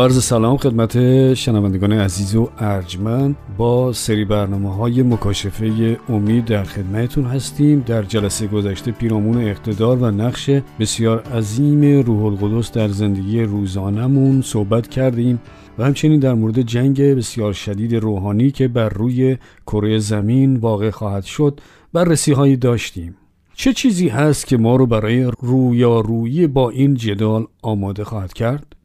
بارز سلام خدمت شنوندگان عزیز و ارجمند. با سری برنامه های مکاشفه امید در خدمتون هستیم. در جلسه گذشته پیرامون اقتدار و نقش بسیار عظیم روح القدس در زندگی روزانمون صحبت کردیم و همچنین در مورد جنگ بسیار شدید روحانی که بر روی کره زمین واقع خواهد شد بررسی هایی داشتیم. چه چیزی هست که ما رو برای رویارویی با این جدال آماده خواهد کرد؟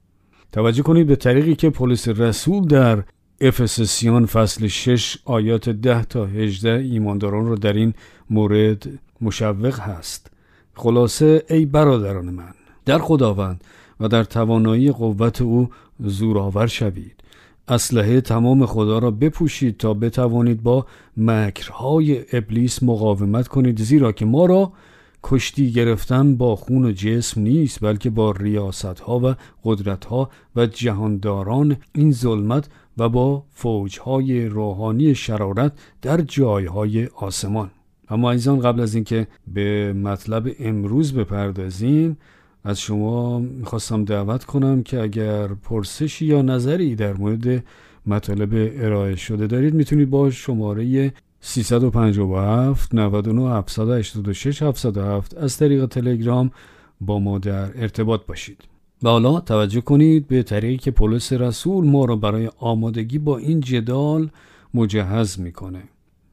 توجه کنید به طریقی که پلیس رسول در افسسیان فصل 6 آیات 10 تا 18 ایمانداران را در این مورد مشوق هست. خلاصه ای برادران من در خداوند و در توانایی قوت او زورآور شوید. اسلحه تمام خدا را بپوشید تا بتوانید با مکرهای ابلیس مقاومت کنید زیرا که ما را کشتی گرفتن با خون و جسم نیست بلکه با ریاست ها و قدرت ها و جهانداران این ظلمت و با فوج های روحانی شرارت در جایهای آسمان. اما ایزان قبل از اینکه به مطلب امروز بپردازیم از شما می‌خواستم دعوت کنم که اگر پرسشی یا نظری در مورد مطالب ارائه شده دارید می‌تونید با شماره 357 99 786 707 از طریق تلگرام با ما در ارتباط باشید. و حالا توجه کنید به طریقی که پولس رسول ما را برای آمادگی با این جدال مجهز می‌کنه.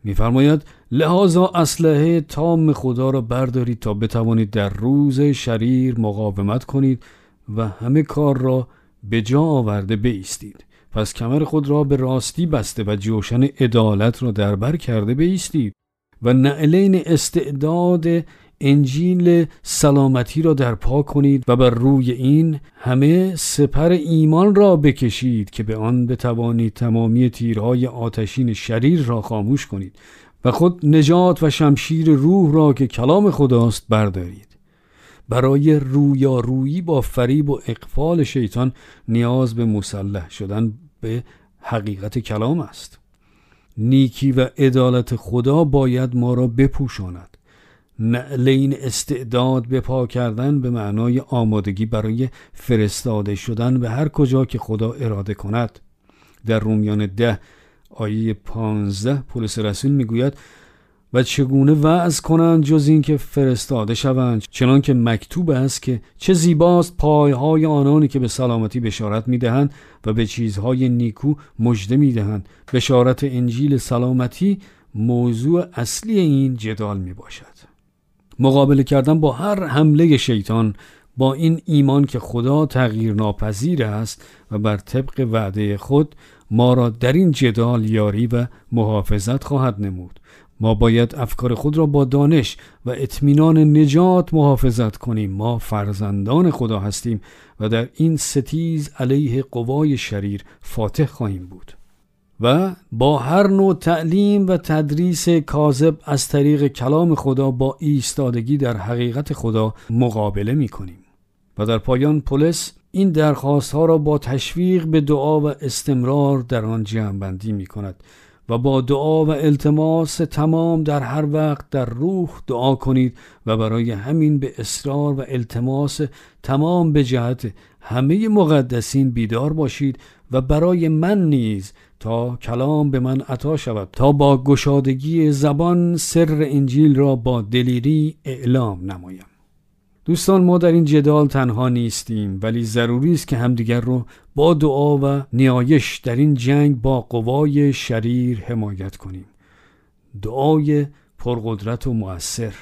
میفرماید لحاظا اسلحه تام خدا را بردارید تا بتوانید در روز شریر مقاومت کنید و همه کار را به جا آورده بیستید. پس کمر خود را به راستی بسته و جوشن عدالت را در بر کرده بیستید و نعلین استعداد انجیل سلامتی را در پا کنید و بر روی این همه سپر ایمان را بکشید که به آن بتوانید تمامی تیرهای آتشین شریر را خاموش کنید و خود نجات و شمشیر روح را که کلام خداست بردارید. برای رویارویی با فریب و اقفال شیطان نیاز به مسلح شدن به حقیقت کلام است. نیکی و عدالت خدا باید ما را بپوشاند. نعلین استعداد به پا کردن به معنای آمادگی برای فرستاده شدن به هر کجا که خدا اراده کند. در رومیان ده آیه پانزده پولس رسول می‌گوید و چگونه وعظ کنند جز اینکه فرستاده شوند چنان که مکتوب است که چه زیباست پایهای آنانی که به سلامتی بشارت می‌دهند و به چیزهای نیکو مژده می‌دهند. بشارت انجیل سلامتی موضوع اصلی این جدال می باشد مقابله کردن با هر حمله شیطان با این ایمان که خدا تغییر ناپذیر است و بر طبق وعده خود ما را در این جدال یاری و محافظت خواهد نمود. ما باید افکار خود را با دانش و اطمینان نجات محافظت کنیم. ما فرزندان خدا هستیم و در این ستیز علیه قوای شریر فاتح خواهیم بود. و با هر نوع تعلیم و تدریس کاذب از طریق کلام خدا با ایستادگی در حقیقت خدا مقابله می کنیم. و در پایان پولس این درخواست ها را با تشویق به دعا و استمرار در آن جمع بندی می کند. و با دعا و التماس تمام در هر وقت در روح دعا کنید و برای همین به اصرار و التماس تمام به جهت همه مقدسین بیدار باشید و برای من نیز تا کلام به من عطا شود تا با گشادگی زبان سر انجیل را با دلیری اعلام نمایم. دوستان ما در این جدال تنها نیستیم ولی ضروری است که همدیگر رو با دعا و نیایش در این جنگ با قوای شریر حمایت کنیم. دعای پرقدرت و مؤثر.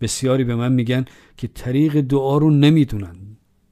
بسیاری به من میگن که طریق دعا رو نمی‌دونن.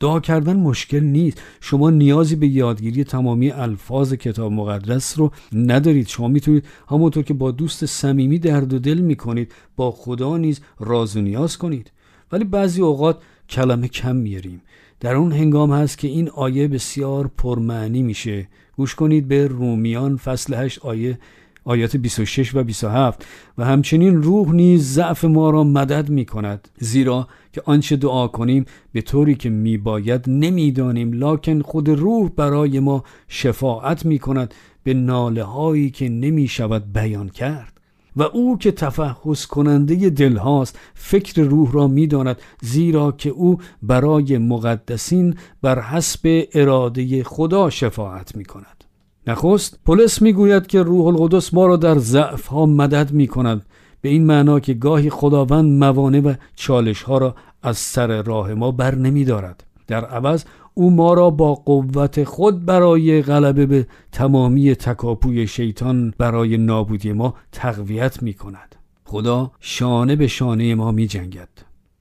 دعا کردن مشکل نیست. شما نیازی به یادگیری تمامی الفاظ کتاب مقدس رو ندارید. شما می‌تونید همونطور که با دوست صمیمی درد و دل می‌کنید با خدا نیز راز و نیاز کنید. ولی بعضی اوقات کلمه کم میاریم در اون هنگام هست که این آیه بسیار پرمعنی میشه. گوش کنید به رومیان فصل 8 آیه آیات 26 و 27 و همچنین روح نیز ضعف ما را مدد می کند زیرا که آنچه دعا کنیم به طوری که می باید نمی‌دانیم لکن خود روح برای ما شفاعت می کند به ناله هایی که نمی شود بیان کرد. و او که تفحص کننده دل هاست فکر روح را می‌داند زیرا که او برای مقدسین بر حسب اراده خدا شفاعت می کند نخست پولس می‌گوید که روح القدس ما را در ضعف ها مدد می کند به این معنا که گاهی خداوند موانع و چالش ها را از سر راه ما بر نمی دارد. در عوض او ما را با قوت خود برای غلبه به تمامی تکاپوی شیطان برای نابودی ما تقویت می کند. خدا شانه به شانه ما می جنگد.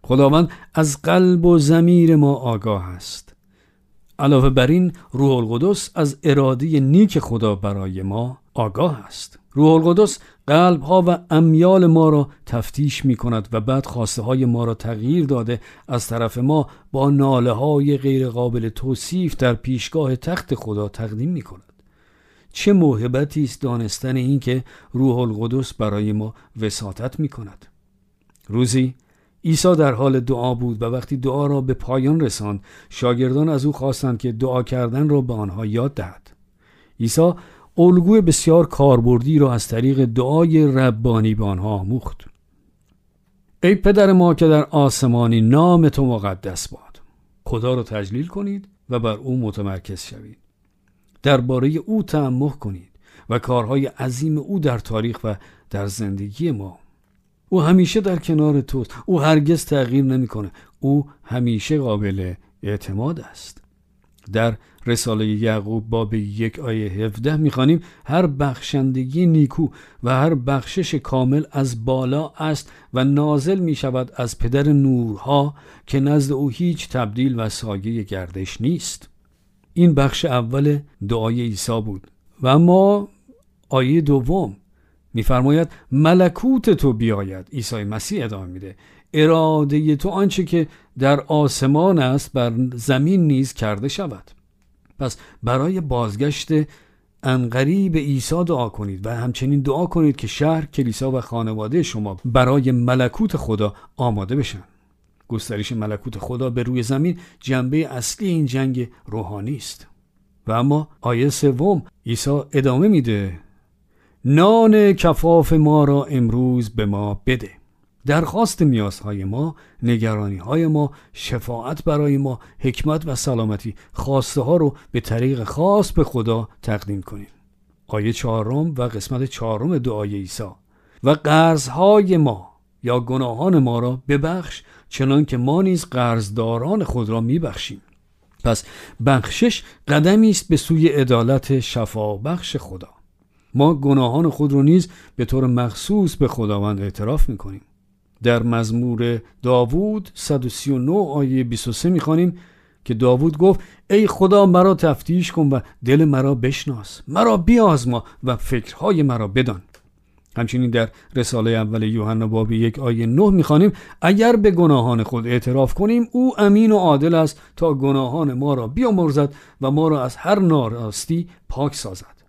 خداوند از قلب و زمیر ما آگاه است. علاوه بر این روح القدس از اراده نیک خدا برای ما آگاه است. روح القدس قلب ها و امیال ما را تفتیش می کند و بعد خواسته های ما را تغییر داده از طرف ما با ناله های غیر قابل توصیف در پیشگاه تخت خدا تقدیم می کند. چه موهبتی است دانستن این که روح القدس برای ما وساطت می کند. روزی عیسی در حال دعا بود و وقتی دعا را به پایان رساند شاگردان از او خواستند که دعا کردن را به آنها یاد دهد عیسی الگوی بسیار کاربردی را از طریق دعای ربانی به آنها آموخت. ای پدر ما که در آسمانی نام تو مقدس باد. خدا را تجلیل کنید و بر او متمرکز شوید. درباره او تعمق کنید و کارهای عظیم او در تاریخ و در زندگی ما. او همیشه در کنار توست. او هرگز تغییر نمی‌کنه. او همیشه قابل اعتماد است. در رساله یعقوب باب یک آیه 17 می‌خوانیم. هر بخشندگی نیکو و هر بخشش کامل از بالا است و نازل می شود از پدر نورها که نزد او هیچ تبدیل و سایه گردش نیست. این بخش اول دعای عیسی بود. و ما آیه دوم میفرماید ملکوت تو بیاید. عیسی مسیح ادامه میده. اراده تو آنچه که در آسمان است بر زمین نیز کرده شود. پس برای بازگشت انقریب عیسی دعا کنید و همچنین دعا کنید که شهر کلیسا و خانواده شما برای ملکوت خدا آماده بشن. گسترش ملکوت خدا به روی زمین جنبه اصلی این جنگ روحانی است. و اما آیه سوم عیسی ادامه میده. نان کفاف ما را امروز به ما بده. درخواست نیازهای ما نگرانی های ما شفاعت برای ما حکمت و سلامتی خواسته ها رو به طریق خاص به خدا تقدیم کنیم. آیه چهارم و قسمت چهارم دعای عیسی. و قرضهای ما یا گناهان ما را ببخش چنان که ما نیز قرضداران خود را میبخشیم. پس بخشش قدمی است به سوی عدالت شفا بخش خدا. ما گناهان خود رو نیز به طور مخصوص به خداوند اعتراف می‌کنیم. در مزمور داوود 139 آیه 23 می‌خوانیم که داوود گفت ای خدا مرا تفتیش کن و دل مرا بشناس. مرا بیازما و فکرهای مرا بدان. همچنین در رساله اول یوحنا باب یک آیه 9 می‌خوانیم اگر به گناهان خود اعتراف کنیم او امین و عادل است تا گناهان ما را بیامرزد و ما را از هر ناراستی پاک سازد.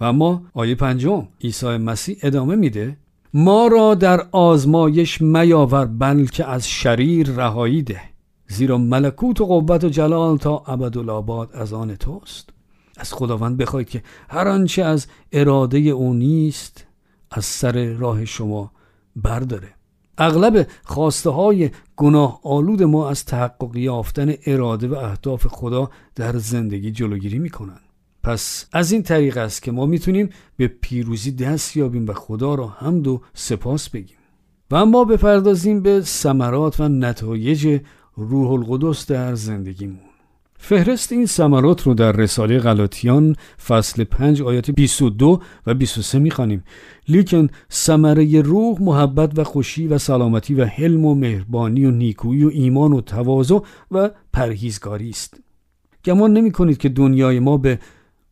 و اما آیه پنجم عیسی مسیح ادامه میده. ما را در آزمایش میاور بلکه از شریر رهایی ده. زیرا ملکوت و قوت و جلال تا ابدالآباد از آن توست. از خداوند بخواید که هر آنچه از اراده او نیست از سر راه شما برداره. اغلب خواسته های گناه آلود ما از تحقق یافتن اراده و اهداف خدا در زندگی جلوگیری می‌کنند. پس از این طریق است که ما می‌تونیم به پیروزی دست یابیم و خدا را حمد و سپاس بگیم. و اما بپردازیم به ثمرات و نتایج روح القدس در زندگیمون. فهرست این ثمرات رو در رساله غلاطیان فصل 5 آیات 22 و 23 می‌خوانیم. لیکن ثمره روح محبت و خوشی و سلامتی و حلم و مهربانی و نیکویی و ایمان و تواضع و پرهیزگاری است. گمان نمی کنید که دنیای ما به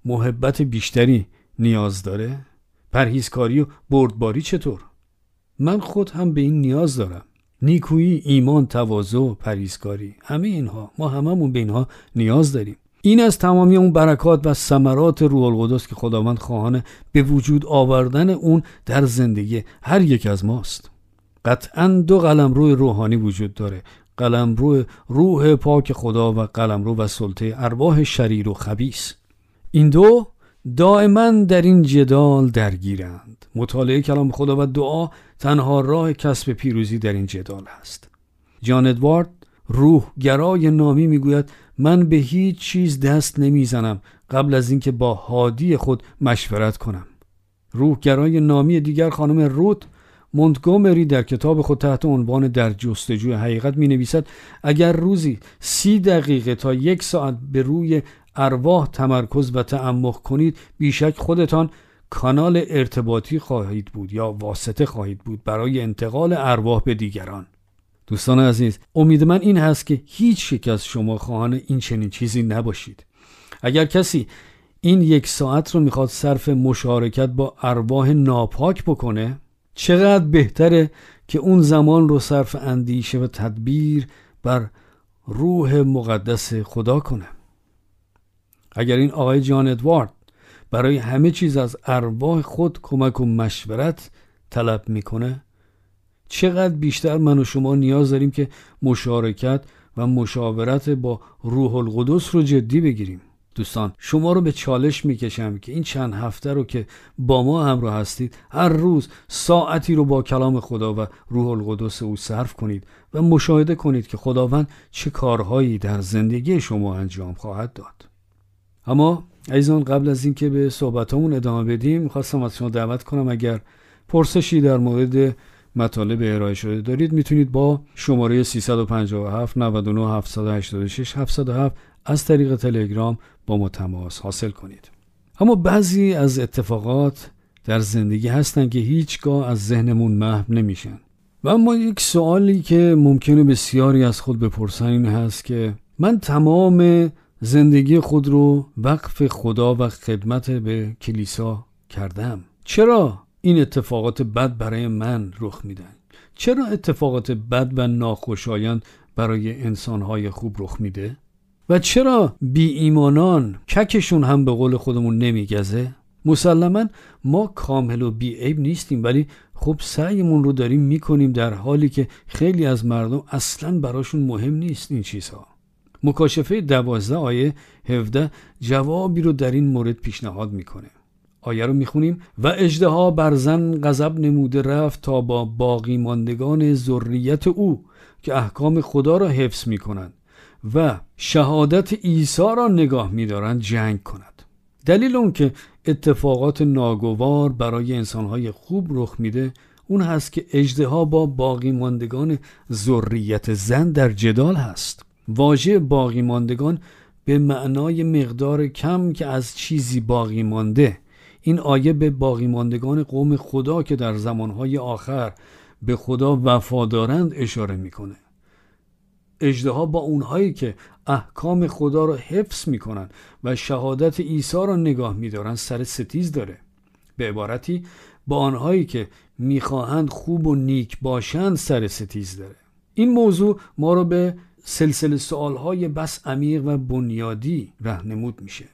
محبت بیشتری نیاز داره؟ پرهیزکاری و بردباری چطور؟ من خود هم به این نیاز دارم. نیکویی ایمان تواضع پریزکاری همه اینها. ما هممون به اینها نیاز داریم. این از تمامی اون برکات و ثمرات روح القدس که خداوند خواهانه به وجود آوردن اون در زندگی هر یک از ماست. قطعا دو قلم روی روحانی وجود داره. قلم روی روح پاک خدا و قلم رو و سلطه ارواح شریر و خبیس این دو دائما در این جدال درگیرند. مطالعه کلام خدا و دعا تنها راه کسب پیروزی در این جدال است جان ادوارد روح گرای نامی می‌گوید من به هیچ چیز دست نمی‌زنم قبل از اینکه با هادی خود مشورت کنم. روح گرای نامی دیگر خانم روت مونتگومری در کتاب خود تحت عنوان در جستجوی حقیقت می نویسد اگر روزی سی دقیقه تا یک ساعت به روی ارواح تمرکز و تعمق کنید بیشک خودتان کانال ارتباطی خواهید بود یا واسطه خواهید بود برای انتقال ارواح به دیگران. دوستان عزیز امید من این هست که هیچ یک از شما خواهان این چنین چیزی نباشید. اگر کسی این یک ساعت رو می‌خواد صرف مشارکت با ارواح ناپاک بکنه چقدر بهتره که اون زمان رو صرف اندیشه و تدبیر بر روح مقدس خدا کنه. اگر این آقای جان ادوارد برای همه چیز از ارواح خود کمک و مشورت طلب می‌کنه چقدر بیشتر من و شما نیاز داریم که مشارکت و مشاورت با روح القدس رو جدی بگیریم. دوستان شما رو به چالش می‌کشم که این چند هفته رو که با ما همراه هستید هر روز ساعتی رو با کلام خدا و روح القدس او صرف کنید و مشاهده کنید که خداوند چه کارهایی در زندگی شما انجام خواهد داد. اما ایزان قبل از اینکه به صحبتامون ادامه بدیم خواستم از شما دعوت کنم اگر پرسشی در مورد مطالب ارائه شده دارید می‌تونید با شماره 357 99 786 707 از طریق تلگرام با ما تماس حاصل کنید. اما بعضی از اتفاقات در زندگی هستن که هیچگاه از ذهنمون محو نمیشن. و اما یک سوالی که ممکنه بسیاری از خود بپرسن این هست که من تمام زندگی خود رو وقف خدا و خدمت به کلیسا کردم. چرا این اتفاقات بد برای من رخ میدن؟ چرا اتفاقات بد و ناخوشایند برای انسانهای خوب رخ میده؟ و چرا بی ایمانان ککشون هم به قول خودمون نمیگزه؟ مسلما ما کامل و بی عیب نیستیم ولی خب سعیمون رو داریم می‌کنیم در حالی که خیلی از مردم اصلا براشون مهم نیست این چیزها. مکاشفه دوازده آیه 17 جوابی رو در این مورد پیشنهاد می‌کنه. آیه رو می‌خونیم. و اجدها بر زن غضب نموده رفت تا با باقی ماندگان ذریت او که احکام خدا را حفظ می‌کنند و شهادت عیسی را نگاه میدارند جنگ کند. دلیل اون که اتفاقات ناگوار برای انسانهای خوب رخ میده اون هست که اجدها با باقی ماندگان ذریت زن در جدال هست. واژه باقی ماندگان به معنای مقدار کم که از چیزی باقی مانده. این آیه به باقی ماندگان قوم خدا که در زمانهای آخر به خدا وفادارند اشاره می‌کنه. اجدها با اونهایی که احکام خدا را حفظ می‌کنن و شهادت عیسی را نگاه میدارن سر ستیز داره. به عبارتی با آنهایی که می‌خواهند خوب و نیک باشند سر ستیز داره. این موضوع ما رو به سلسله سوالهای بس عمیق و بنیادی رهنمود میشه.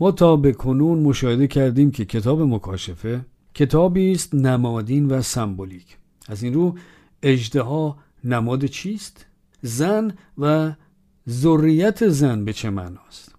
ما تا به کنون مشاهده کردیم که کتاب مکاشفه کتابی است نمادین و سمبولیک. از این رو اجدها نماد چیست؟ زن و ذریت زن به چه معناست؟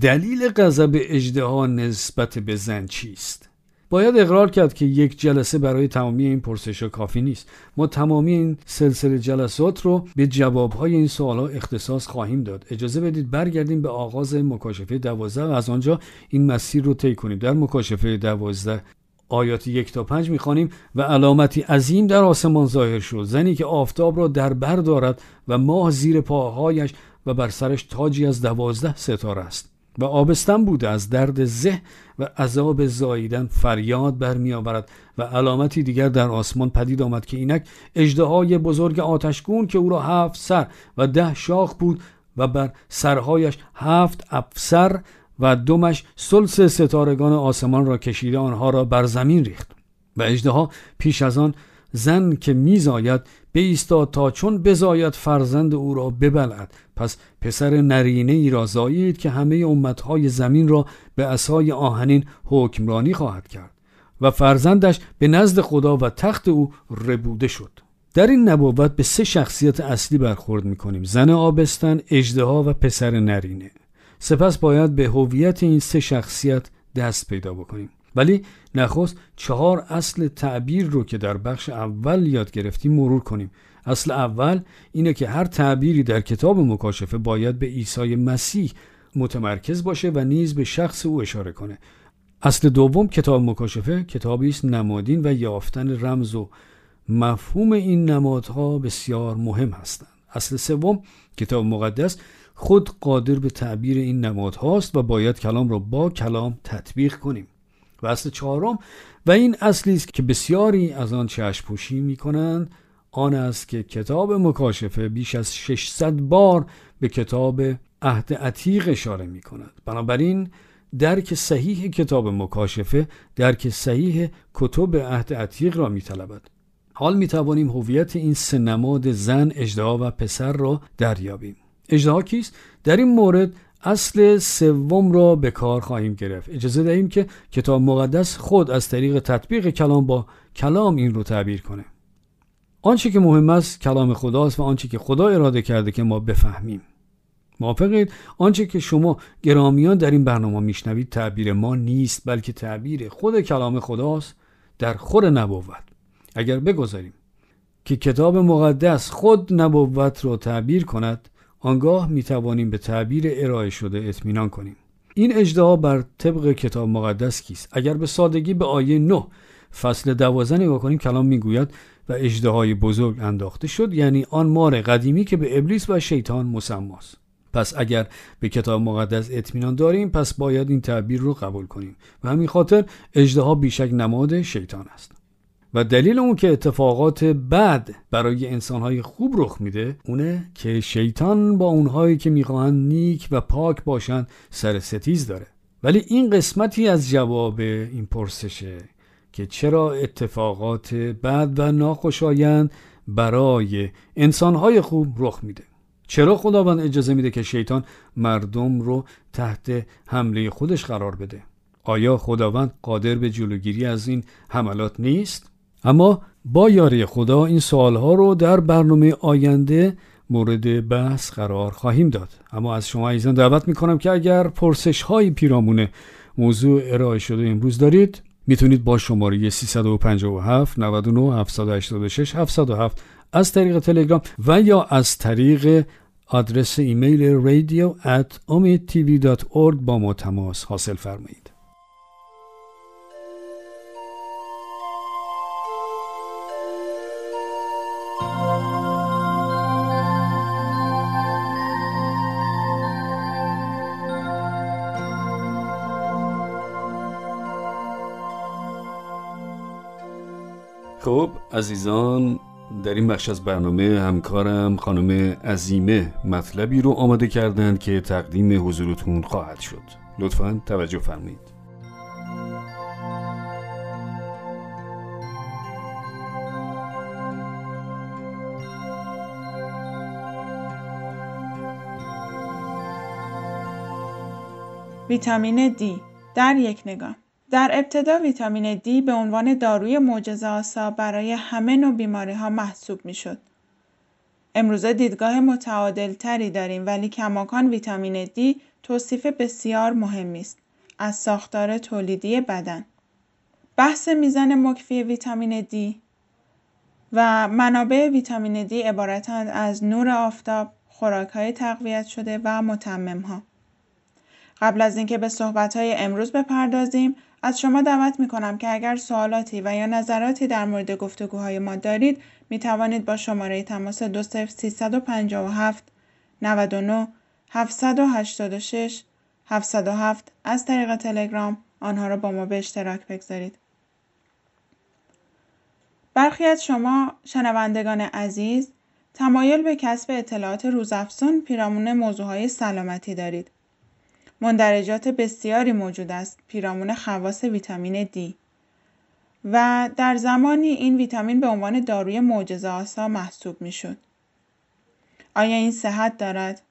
دلیل غضب اجدها نسبت به زن چیست؟ باید اقرار کرد که یک جلسه برای تمامی این پرسش کافی نیست. ما تمامی این سلسله جلسات رو به جوابهای این ها اختصاص خواهیم داد. اجازه بدید برگردیم به آغاز مکاشفه دوازده و از آنجا این مسیر رو طی کنیم. در مکاشفه دوازده آیات یک تا پنج می‌خوانیم و علامتی عظیم در آسمان ظاهر شد. زنی که آفتاب را در بر دارد و ماه زیر پاهایش و بر سرش تاجی از دوازده ستاره است. و آبستن بوده از درد زه و عذاب زاییدن فریاد برمی آورد و علامتی دیگر در آسمان پدید آمد که اینک اجدهای بزرگ آتشگون که او را هفت سر و ده شاخ بود و بر سرهایش هفت افسر و دمش سلس ستارگان آسمان را کشیده آنها را بر زمین ریخت و اجدها پیش از آن زن که میزاید ایستاد تا چون بزاید فرزند او را ببلد پس پسر نرینه ای را زایید که همه امتهای زمین را به اسای آهنین حکمرانی خواهد کرد و فرزندش به نزد خدا و تخت او ربوده شد. در این نبوت به سه شخصیت اصلی برخورد می‌کنیم زن آبستن، اجدها و پسر نرینه. سپس باید به هویت این سه شخصیت دست پیدا بکنیم. ولی نخست چهار اصل تعبیر رو که در بخش اول یاد گرفتیم مرور کنیم. اصل اول اینه که هر تعبیری در کتاب مکاشفه باید به عیسی مسیح متمرکز باشه و نیز به شخص او اشاره کنه. اصل دوم کتاب مکاشفه کتابی است نمادین و یافتن رمز و مفهوم این نمادها بسیار مهم هستند. اصل سوم کتاب مقدس خود قادر به تعبیر این نمادهاست و باید کلام را با کلام تطبیق کنیم. و اصل چهارم و این اصلی است که بسیاری از آن چشم پوشی می کنند آن است که کتاب مکاشفه بیش از 600 بار به کتاب عهد عتیق اشاره می کند بنابراین درک صحیح کتاب مکاشفه درک صحیح کتب عهد عتیق را می طلبد. حال می توانیم هویت این سه نماد زن، اجدها و پسر را دریابیم. اجدها کیست؟ در این مورد اصل سوم را به کار خواهیم گرفت. اجازه دهیم که کتاب مقدس خود از طریق تطبیق کلام با کلام این رو تعبیر کنه. آنچه که مهم است کلام خداست و آنچه که خدا اراده کرده که ما بفهمیم. موافقید؟ آنچه که شما گرامیان در این برنامه میشنوید تعبیر ما نیست بلکه تعبیر خود کلام خداست در خور نبوت. اگر بگذاریم که کتاب مقدس خود نبوت را تعبیر کند آنگاه می توانیم به تعبیر ارائه شده اطمینان کنیم. این اجدها بر طبق کتاب مقدس کیست؟ اگر به سادگی به آیه 9 فصل دوازه نگاه کنیم کلام می‌گوید و اجدهای بزرگ انداخته شد یعنی آن مار قدیمی که به ابلیس و شیطان مسماست. پس اگر به کتاب مقدس اطمینان داریم پس باید این تعبیر رو قبول کنیم. و همین خاطر اجدها بیشک نماد شیطان است. و دلیل اون که اتفاقات بد برای انسانهای خوب رخ میده اونه که شیطان با اونهایی که می‌خواهند نیک و پاک باشند سر ستیز داره. ولی این قسمتی از جواب این پرسشه که چرا اتفاقات بد و ناخوشایند برای انسانهای خوب رخ میده. چرا خداوند اجازه میده که شیطان مردم رو تحت حمله خودش قرار بده؟ آیا خداوند قادر به جلوگیری از این حملات نیست؟ اما با یاری خدا این سوالها رو در برنامه آینده مورد بحث قرار خواهیم داد. اما از شما ایزان دعوت می‌کنم که اگر پرسش های پیرامون موضوع ارائه شده امروز دارید می‌تونید با شماره 357 99 786 707 از طریق تلگرام و یا از طریق آدرس ایمیل radio at با ما تماس حاصل فرمایید. خب عزیزان در این بخش از برنامه همکارم خانم عزیمه مطلبی رو آماده کردند که تقدیم حضورتون خواهد شد. لطفا توجه فرمایید. ویتامین D در یک نگاه. در ابتدا ویتامین دی به عنوان داروی معجزه آسا برای همه نوع بیماری ها محسوب می شد. امروزه دیدگاه متعادل تری داریم ولی کماکان ویتامین دی توصیف بسیار مهمی است از ساختار تولیدی بدن. بحث میزان مکفی ویتامین دی و منابع ویتامین دی عبارتند از نور آفتاب، های تقویت شده و ها. قبل از اینکه به های امروز بپردازیم از شما دعوت می کنم که اگر سوالاتی و یا نظراتی در مورد گفتگوهای ما دارید می توانید با شماره تماس 20357 99 786 707 از طریق تلگرام آنها را با ما به اشتراک بگذارید. برخی از شما شنوندگان عزیز تمایل به کسب اطلاعات روزافزون پیرامون موضوعهای سلامتی دارید. مندرجات بسیاری موجود است پیرامون خواص ویتامین D. و در زمانی این ویتامین به عنوان داروی معجزه آسا محسوب می شد. آیا این صحت دارد؟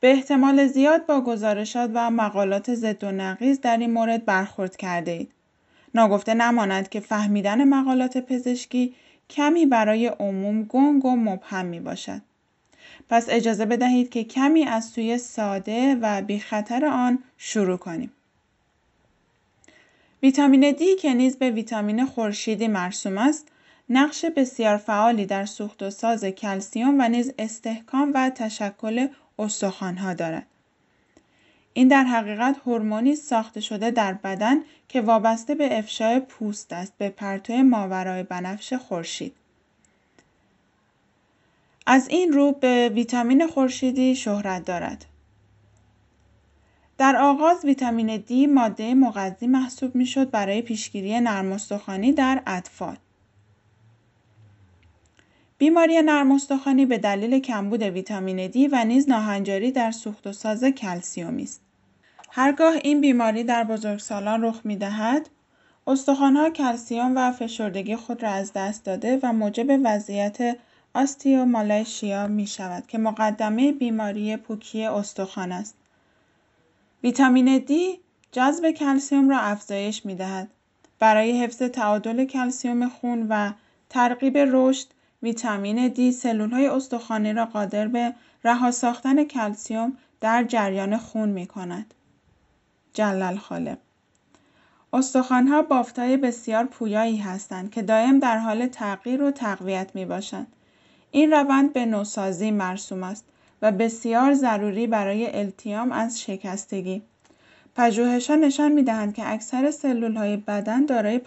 به احتمال زیاد با گزارشات و مقالات ضد و نقیز در این مورد برخورد کرده اید. ناگفته نماند که فهمیدن مقالات پزشکی کمی برای عموم گنگ و مبهم می باشد. پس اجازه بدهید که کمی از سوی ساده و بی خطر آن شروع کنیم. ویتامین دی که نیز به ویتامین خورشیدی مرسوم است، نقش بسیار فعالی در سوخت و ساز کلسیوم و نیز استحکام و تشکل استخوانها دارد. این در حقیقت هورمونی ساخته شده در بدن که وابسته به افشای پوست است به پرتو ماورای بنفش خورشید. از این رو به ویتامین خورشیدی شهرت دارد. در آغاز ویتامین دی ماده مغذی محسوب می‌شد برای پیشگیری نرم در اطفال. بیماری نرم به دلیل کمبود ویتامین دی و نیز ناهنجاری در سوخت و ساز کلسیومی است. هرگاه این بیماری در بزرگسالان رخ می دهد، استخوانها کلسیوم و فشردگی خود را از دست داده و موجب وضعیت آستیومالایشیا می شود که مقدمه بیماری پوکی استخوان است. ویتامین D جذب کلسیوم را افزایش می دهد. برای حفظ تعادل کلسیوم خون و ترغیب رشد ویتامین D سلول های استخوانی را قادر به رها ساختن کلسیوم در جریان خون می کند. جلل خالق استخوانها بسیار پویایی هستند که دائم در حال تغییر و تقویت می باشند. این روند به نوسازی مرسوم است و بسیار ضروری برای التیام از شکستگی. پژوهش‌ها نشان می‌دهند که اکثر سلول‌های بدن دارای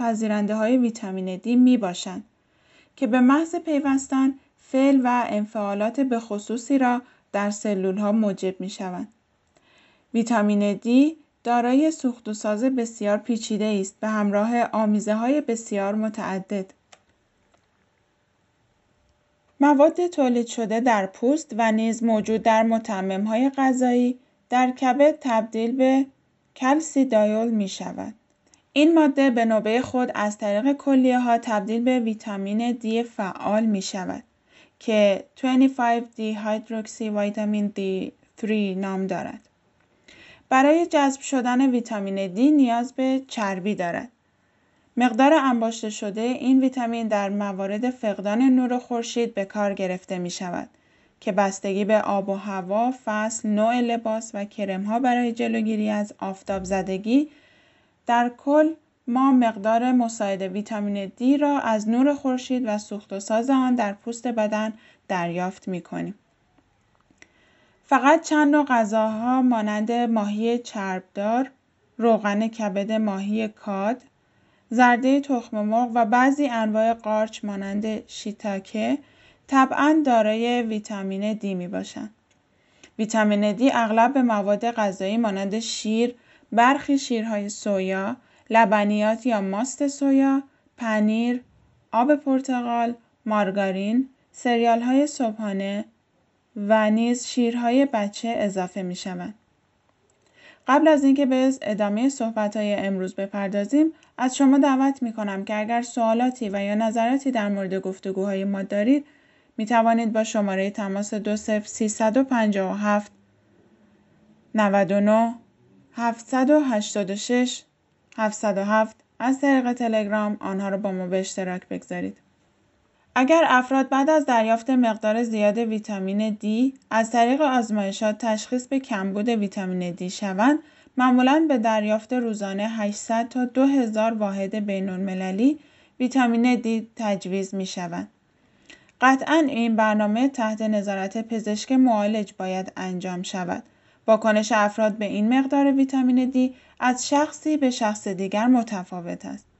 های ویتامین دی می‌باشند که به محض پیوستن فعل و انفعالات به خصوصی را در سلول‌ها موجب می‌شوند. ویتامین دی دارای سوخت و ساز بسیار پیچیده است به همراه آمیزه های بسیار متعدد. مواد تولید شده در پوست و نیز موجود در های غذایی در کبد تبدیل به کلسیدایول می شود. این ماده به نوبه خود از طریق کلیه ها تبدیل به ویتامین دی فعال می شود که 25 دی هایدروکسی ویتامین D3 نام دارد. برای جذب شدن ویتامین دی نیاز به چربی دارد. مقدار انباشته شده این ویتامین در موارد فقدان نور خورشید به کار گرفته می شود که بستگی به آب و هوا، فصل، نوع لباس و ها برای جلوگیری از آفتاب زدگی در کل ما مقدار مساعد ویتامین دی را از نور خورشید و سوخت و ساز آن در پوست بدن دریافت می کنیم. فقط چند نوع غذاها مانند ماهی چربدار، روغن کبد ماهی کاد، زرده مرغ و بعضی انواع قارچ مانند شیتاکه طبعا دارای ویتامین دی می باشند. ویتامین دی اغلب به مواد غذایی مانند شیر، برخی شیرهای سویا، لبنیات یا ماست سویا، پنیر، آب پرتقال، مارگارین، سریال های صبحانه و نیز شیرهای بچه اضافه می شوند. قبل از اینکه به ادامه صحبت های امروز بپردازیم از شما دعوت می کنم که اگر سوالاتی و یا نظراتی در مورد گفتگوهای ما دارید می توانید با شماره تماس 20357 99 786 707 از طریق تلگرام آنها را با ما به اشتراک بگذارید. اگر افراد بعد از دریافت مقدار زیاد ویتامین D از طریق آزمایشات تشخیص به کمبود ویتامین D شوند، معمولا به دریافت روزانه 800 تا 2000 واحد المللی ویتامین D تجویز می شوند. قطعا این برنامه تحت نظارت پزشک معالج باید انجام شود. واکنش افراد به این مقدار ویتامین D از شخصی به شخص دیگر متفاوت است.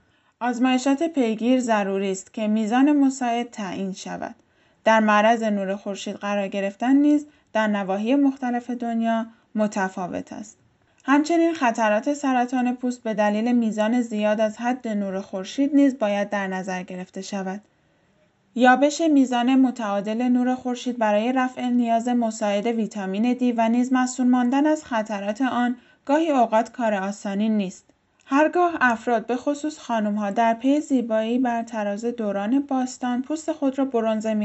آزمایشات پیگیر ضروری است که میزان مساعد تعیین شود. در معرض نور خورشید قرار گرفتن نیز در نواحی مختلف دنیا متفاوت است. همچنین خطرات سرطان پوست به دلیل میزان زیاد از حد نور خورشید نیز باید در نظر گرفته شود. یابش میزان متعادل نور خورشید برای رفع نیاز مساعد ویتامین دی و نیز مسئول ماندن از خطرات آن گاهی اوقات کار آسانی نیست. هرگاه افراد به خصوص خانم ها در پی زیبایی بر تراز دوران باستان پوست خود را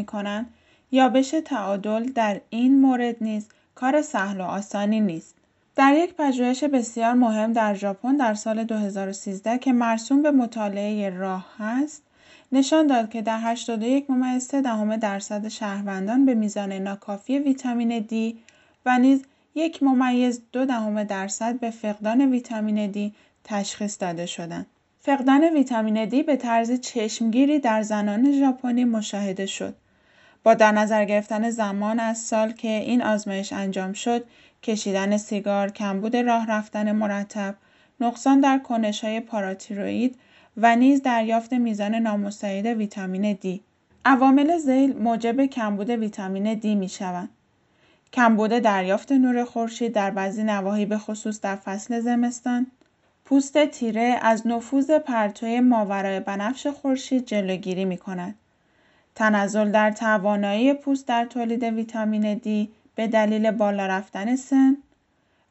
کنند یا بشه تعادل در این مورد نیز کار سهل و آسانی نیست. در یک پژوهش بسیار مهم در ژاپن در سال 2013 که مرسوم به مطالعه راه هست نشان داد که در 81 ممیز دهم درصد شهروندان به میزان ناکافی ویتامین D و نیز یک ممیز دو دهم درصد به فقدان ویتامین D تشخیص داده شدند. فقدان ویتامین D به طرز چشمگیری در زنان ژاپنی مشاهده شد. با در نظر گرفتن زمان از سال که این آزمایش انجام شد، کشیدن سیگار، کمبود راه رفتن مرتب، نقصان در کنش های پاراتیروئید و نیز دریافت میزان نامستعد ویتامین D. عوامل ذیل موجب کمبود ویتامین D می شوند. کمبود دریافت نور خورشید در بعضی نواحی به خصوص در فصل زمستان پوست تیره از نفوذ پرتوی ماورای بنفش خورشید جلوگیری می کند. تنزل در توانایی پوست در تولید ویتامین D به دلیل بالا رفتن سن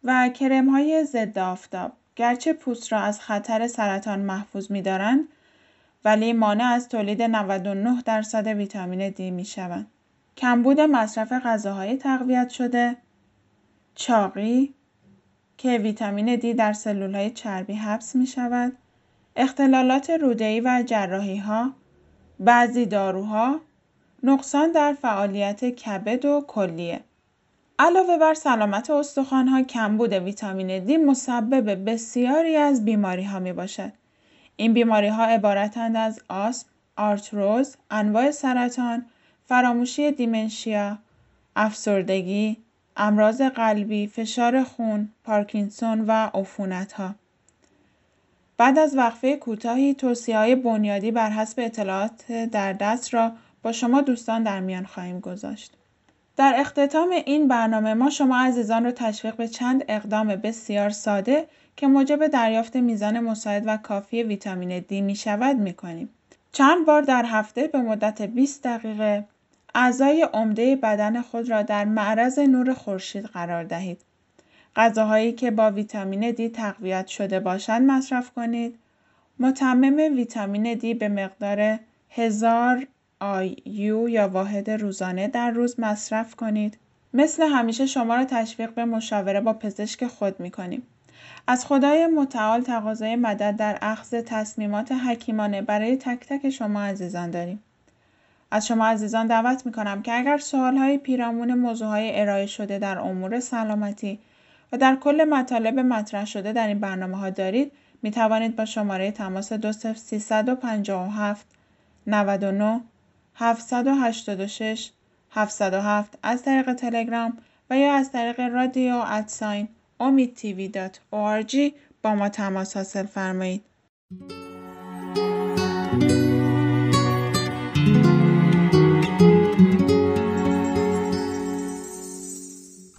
و کرم های ضد آفتاب گرچه پوست را از خطر سرطان محفوظ می دارند ولی مانع از تولید 99 درصد ویتامین D می شوند. کمبود مصرف غذاهای تقویت شده، چاقی که ویتامین D در سلول های چربی حبس می شود، اختلالات روده‌ای و جراحی ها، بعضی داروها، نقصان در فعالیت کبد و کلیه. علاوه بر سلامت استخوان‌ها کمبود ویتامین دی مسبب بسیاری از بیماری‌ها می‌باشد. این بیماری‌ها عبارتند از آسم، آرتروز، انواع سرطان، فراموشی دیمنشیا، افسردگی، امراض قلبی، فشار خون، پارکینسون و عفونت‌ها. بعد از وقفه کوتاهی توصیه‌های بنیادی بر حسب اطلاعات در دست را با شما دوستان در میان خواهیم گذاشت. در اختتام این برنامه ما شما عزیزان را تشویق به چند اقدام بسیار ساده که موجب دریافت میزان مساعد و کافی ویتامین D می شود می کنیم. چند بار در هفته به مدت 20 دقیقه اعضای عمده بدن خود را در معرض نور خورشید قرار دهید. غذاهایی که با ویتامین D تقویت شده باشند مصرف کنید. متمم ویتامین D به مقدار هزار یو یا واحد روزانه در روز مصرف کنید. مثل همیشه شما را تشویق به مشاوره با پزشک خود می کنیم. از خدای متعال تقاضای مدد در اخذ تصمیمات حکیمانه برای تک تک شما عزیزان داریم. از شما عزیزان دعوت می کنم که اگر سوال های پیرامون موضوع های ارائه شده در امور سلامتی و در کل مطالب مطرح شده در این برنامه ها دارید می توانید با شماره تماس 20357 99 786 707 از طریق تلگرام و یا از طریق رادیو ادساین امید تیوی دات با ما تماس حاصل فرمایید.